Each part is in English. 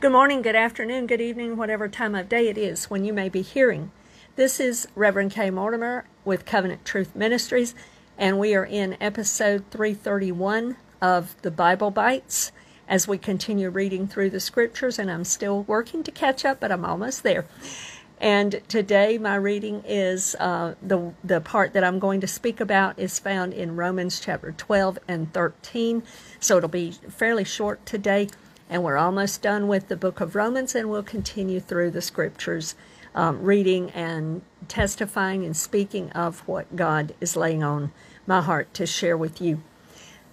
Good morning, good afternoon, good evening, whatever time of day it is when you may be hearing. This is Reverend Kay Mortimer with Covenant Truth Ministries, and we are in episode 331 of the Bible Bites as we continue reading through the scriptures, and I'm still working to catch up, but I'm almost there. And today, my reading is uh, the the part that I'm going to speak about is found in Romans chapter 12 and 13. So it'll be fairly short today, and we're almost done with the book of Romans, and we'll continue through the scriptures, um, reading and testifying and speaking of what God is laying on my heart to share with you.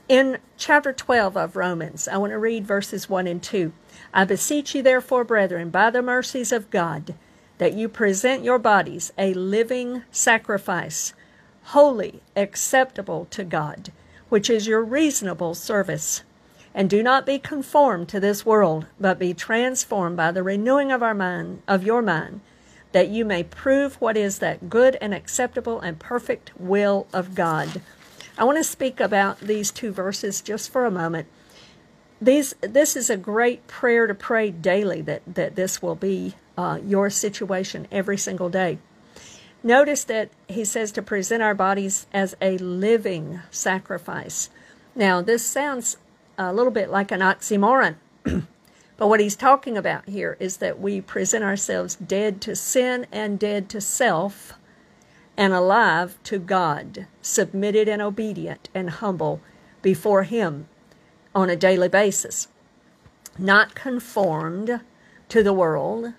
In chapter 12 of Romans, I want to read verses 1 and 2. I beseech you, therefore, brethren, by the mercies of God, that you present your bodies a living sacrifice, holy, acceptable to God, which is your reasonable service. And do not be conformed to this world, but be transformed by the renewing of our mind, of your mind, that you may prove what is that good and acceptable and perfect will of God. I want to speak about these two verses just for a moment. These, this is a great prayer to pray daily that, that this will be uh, your situation every single day. Notice that he says to present our bodies as a living sacrifice. Now, this sounds a little bit like an oxymoron, but what he's talking about here is that we present ourselves dead to sin and dead to self and alive to God, submitted and obedient and humble before Him on a daily basis, not conformed to the world,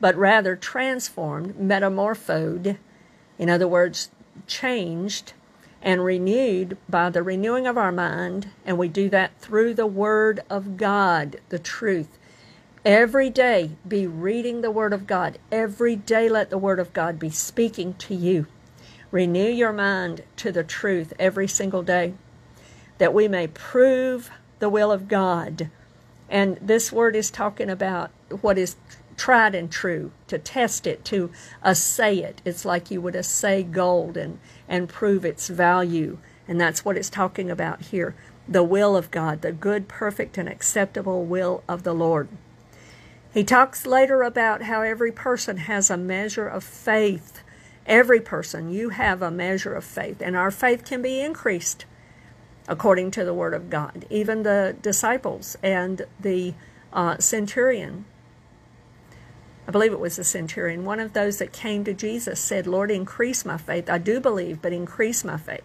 but rather transformed, metamorphosed, in other words, changed and renewed by the renewing of our mind, and we do that through the Word of God, the truth. Every day be reading the Word of God. Every day let the Word of God be speaking to you. Renew your mind to the truth every single day that we may prove the will of God. And this word is talking about what is tried and true, to test it, to assay it. It's like you would assay gold and, and prove its value. And that's what it's talking about here the will of God, the good, perfect, and acceptable will of the Lord. He talks later about how every person has a measure of faith. Every person, you have a measure of faith, and our faith can be increased according to the Word of God. Even the disciples and the uh, centurion I believe it was the centurion, one of those that came to Jesus said, Lord, increase my faith. I do believe, but increase my faith.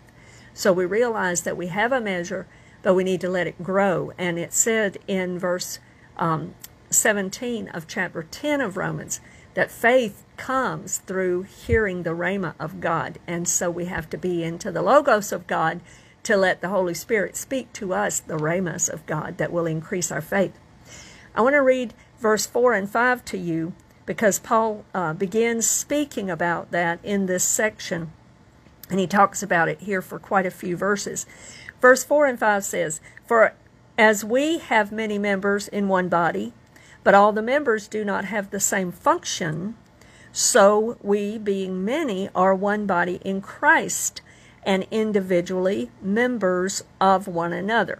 So we realize that we have a measure, but we need to let it grow. And it said in verse um, 17 of chapter 10 of Romans that faith comes through hearing the rhema of God. And so we have to be into the logos of God to let the Holy Spirit speak to us the rhemas of God that will increase our faith. I want to read verse 4 and 5 to you because Paul uh, begins speaking about that in this section, and he talks about it here for quite a few verses. Verse 4 and 5 says, For as we have many members in one body, but all the members do not have the same function, so we, being many, are one body in Christ, and individually members of one another.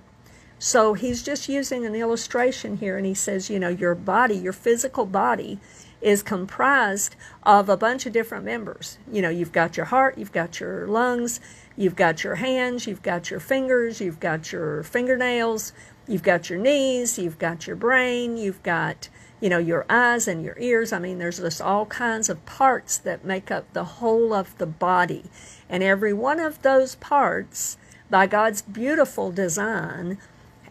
So he's just using an illustration here, and he says, you know, your body, your physical body, is comprised of a bunch of different members. You know, you've got your heart, you've got your lungs, you've got your hands, you've got your fingers, you've got your fingernails, you've got your knees, you've got your brain, you've got, you know, your eyes and your ears. I mean, there's just all kinds of parts that make up the whole of the body. And every one of those parts, by God's beautiful design,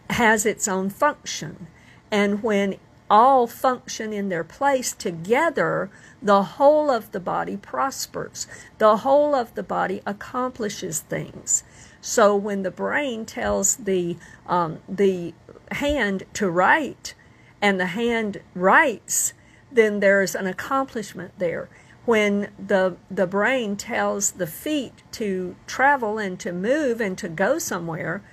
has its own function. And when all function in their place together, the whole of the body prospers. The whole of the body accomplishes things. So when the brain tells the um, the hand to write, and the hand writes, then there's an accomplishment there. When the the brain tells the feet to travel and to move and to go somewhere,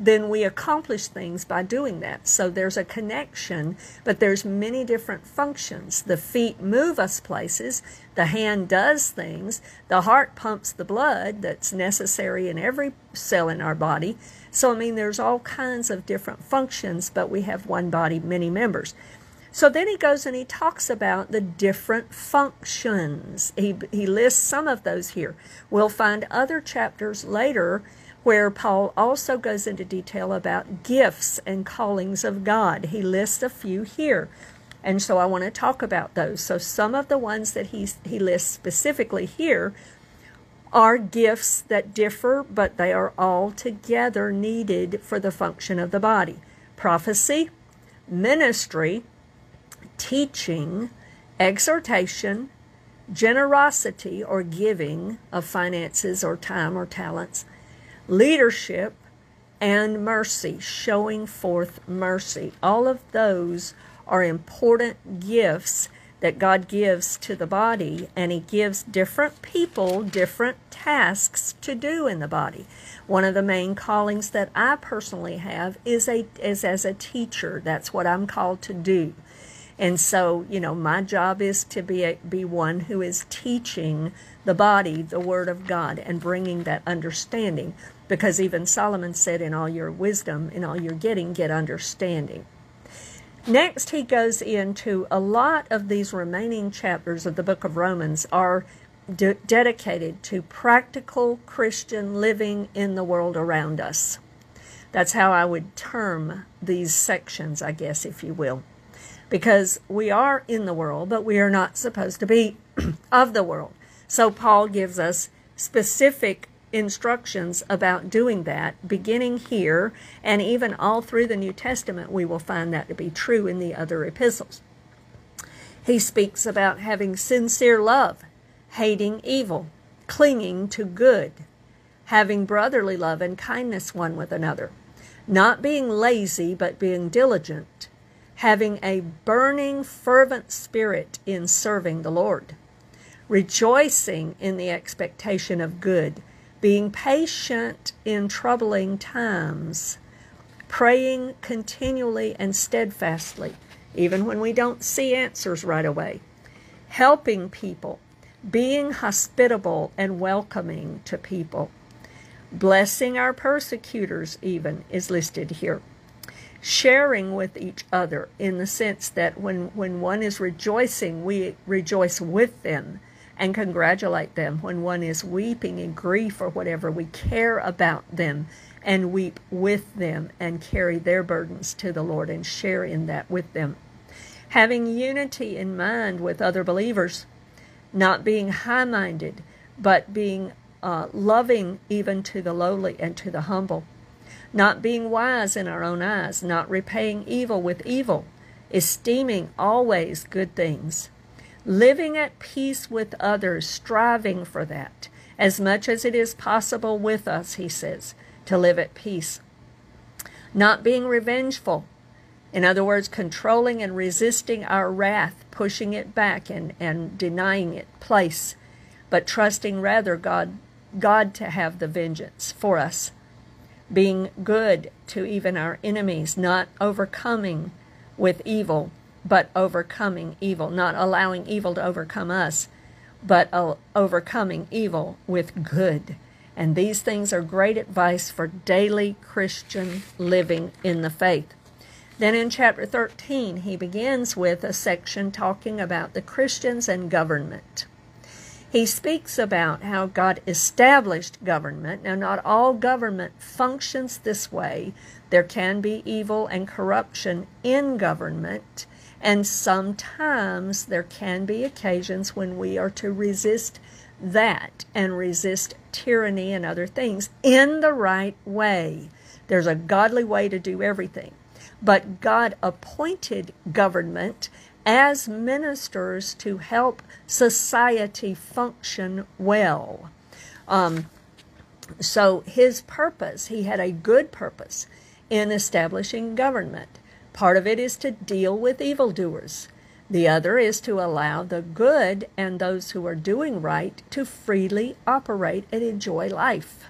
then we accomplish things by doing that. So there's a connection, but there's many different functions. The feet move us places, the hand does things, the heart pumps the blood that's necessary in every cell in our body. So I mean there's all kinds of different functions, but we have one body, many members. So then he goes and he talks about the different functions. He, he lists some of those here. We'll find other chapters later where Paul also goes into detail about gifts and callings of God. He lists a few here. And so I want to talk about those. So some of the ones that he, he lists specifically here are gifts that differ, but they are all together needed for the function of the body prophecy, ministry, teaching, exhortation, generosity or giving of finances or time or talents, leadership, and mercy, showing forth mercy. All of those are important gifts that God gives to the body, and He gives different people different tasks to do in the body. One of the main callings that I personally have is a is as a teacher. That's what I'm called to do. And so, you know, my job is to be a, be one who is teaching the body the word of God and bringing that understanding because even Solomon said in all your wisdom in all your getting get understanding. Next he goes into a lot of these remaining chapters of the book of Romans are de- dedicated to practical Christian living in the world around us. That's how I would term these sections, I guess, if you will because we are in the world, but we are not supposed to be of the world. So Paul gives us specific instructions about doing that, beginning here, and even all through the New Testament, we will find that to be true in the other epistles. He speaks about having sincere love, hating evil, clinging to good, having brotherly love and kindness one with another, not being lazy, but being diligent having a burning, fervent spirit in serving the Lord, rejoicing in the expectation of good, being patient in troubling times, praying continually and steadfastly, even when we don't see answers right away, helping people, being hospitable and welcoming to people, blessing our persecutors, even is listed here. Sharing with each other in the sense that when, when one is rejoicing, we rejoice with them and congratulate them. When one is weeping in grief or whatever, we care about them and weep with them and carry their burdens to the Lord and share in that with them. Having unity in mind with other believers, not being high minded, but being uh, loving even to the lowly and to the humble not being wise in our own eyes, not repaying evil with evil, esteeming always good things, living at peace with others, striving for that, as much as it is possible with us, he says, to live at peace. Not being revengeful, in other words, controlling and resisting our wrath, pushing it back and, and denying it place, but trusting rather God, God to have the vengeance for us being good to even our enemies, not overcoming with evil, but overcoming evil, not allowing evil to overcome us, but overcoming evil with good. And these things are great advice for daily Christian living in the faith. Then in chapter 13, he begins with a section talking about the Christians and government he speaks about how God established government. Now, not all government functions this way. There can be evil and corruption in government, and sometimes there can be occasions when we are to resist that and resist tyranny and other things in the right way. There's a godly way to do everything. But God appointed government as ministers to help society function well. Um, so his purpose, he had a good purpose in establishing government. Part of it is to deal with evildoers. The other is to allow the good and those who are doing right to freely operate and enjoy life.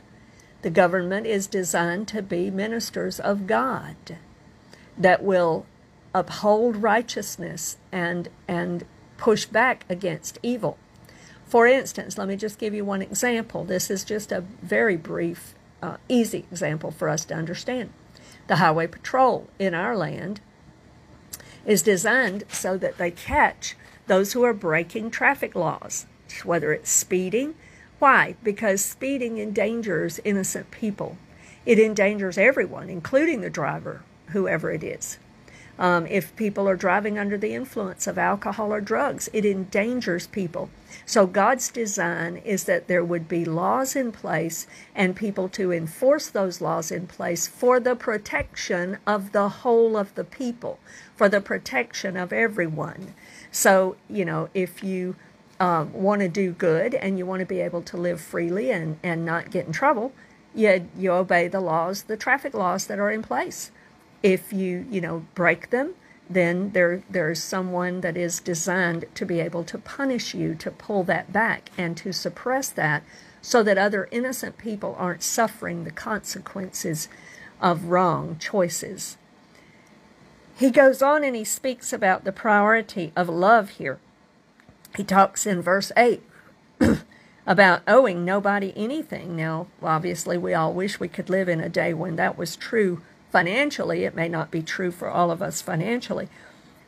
The government is designed to be ministers of God that will uphold righteousness and and push back against evil. For instance, let me just give you one example. This is just a very brief, uh, easy example for us to understand. The Highway Patrol in our land is designed so that they catch those who are breaking traffic laws, whether it's speeding. Why? Because speeding endangers innocent people. It endangers everyone, including the driver, whoever it is. Um, if people are driving under the influence of alcohol or drugs, it endangers people. So, God's design is that there would be laws in place and people to enforce those laws in place for the protection of the whole of the people, for the protection of everyone. So, you know, if you um, want to do good and you want to be able to live freely and, and not get in trouble, you, you obey the laws, the traffic laws that are in place if you you know break them then there there's someone that is designed to be able to punish you to pull that back and to suppress that so that other innocent people aren't suffering the consequences of wrong choices. He goes on and he speaks about the priority of love here. He talks in verse 8 about owing nobody anything. Now obviously we all wish we could live in a day when that was true financially. It may not be true for all of us financially,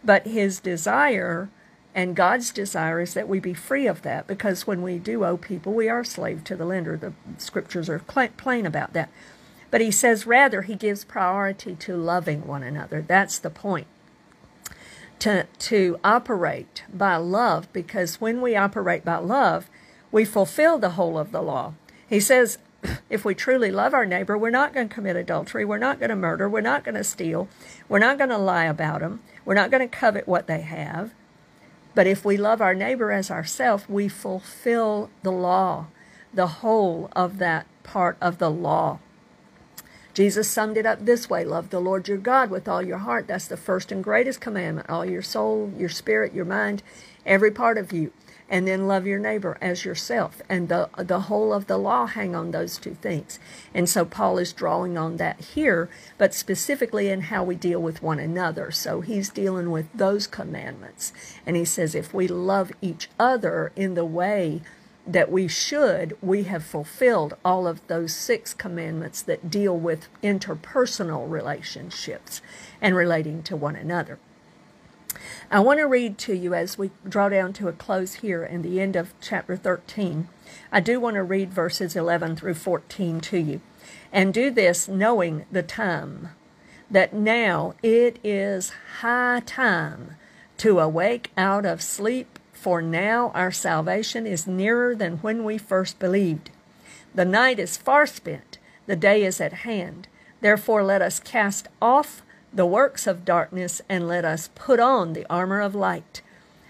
but his desire and God's desire is that we be free of that because when we do owe people, we are slave to the lender. The scriptures are plain about that. But he says rather he gives priority to loving one another. That's the point. To, to operate by love because when we operate by love, we fulfill the whole of the law. He says, if we truly love our neighbor, we're not going to commit adultery. We're not going to murder. We're not going to steal. We're not going to lie about them. We're not going to covet what they have. But if we love our neighbor as ourselves, we fulfill the law, the whole of that part of the law. Jesus summed it up this way Love the Lord your God with all your heart. That's the first and greatest commandment. All your soul, your spirit, your mind, every part of you and then love your neighbor as yourself. And the, the whole of the law hang on those two things. And so Paul is drawing on that here, but specifically in how we deal with one another. So he's dealing with those commandments. And he says if we love each other in the way that we should, we have fulfilled all of those six commandments that deal with interpersonal relationships and relating to one another. I want to read to you as we draw down to a close here in the end of chapter 13. I do want to read verses 11 through 14 to you. And do this knowing the time, that now it is high time to awake out of sleep, for now our salvation is nearer than when we first believed. The night is far spent, the day is at hand. Therefore, let us cast off the works of darkness, and let us put on the armor of light.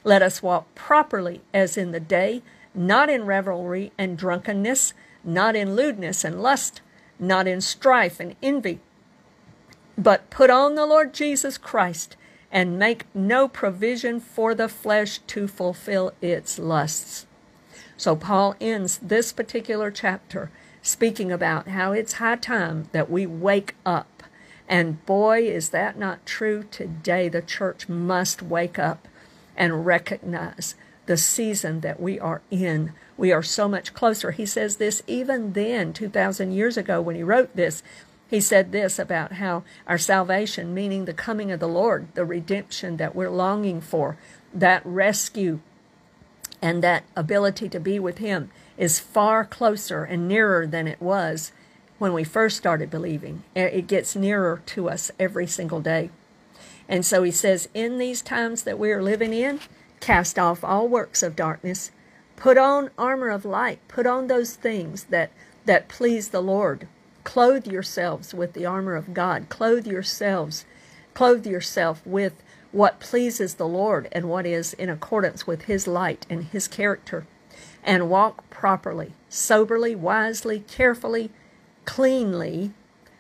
Let us walk properly as in the day, not in revelry and drunkenness, not in lewdness and lust, not in strife and envy, but put on the Lord Jesus Christ and make no provision for the flesh to fulfill its lusts. So, Paul ends this particular chapter speaking about how it's high time that we wake up and boy, is that not true today. The church must wake up and recognize the season that we are in. We are so much closer. He says this even then, 2,000 years ago, when he wrote this. He said this about how our salvation, meaning the coming of the Lord, the redemption that we're longing for, that rescue and that ability to be with Him is far closer and nearer than it was when we first started believing. It gets nearer to us every single day. And so he says, In these times that we are living in, cast off all works of darkness, put on armor of light, put on those things that, that please the Lord. Clothe yourselves with the armor of God. Clothe yourselves, clothe yourself with what pleases the Lord and what is in accordance with his light and his character. And walk properly, soberly, wisely, carefully, cleanly,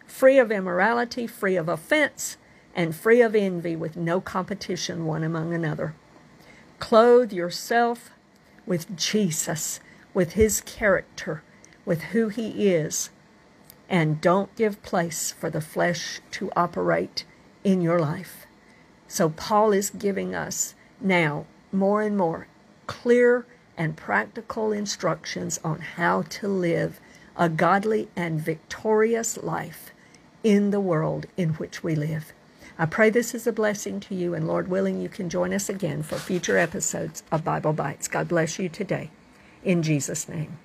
free of immorality, free of offense, and free of envy, with no competition one among another. Clothe yourself with Jesus, with his character, with who he is, and don't give place for the flesh to operate in your life. So, Paul is giving us now more and more clear and practical instructions on how to live a godly and victorious life in the world in which we live. I pray this is a blessing to you, and Lord willing, you can join us again for future episodes of Bible Bites. God bless you today. In Jesus' name.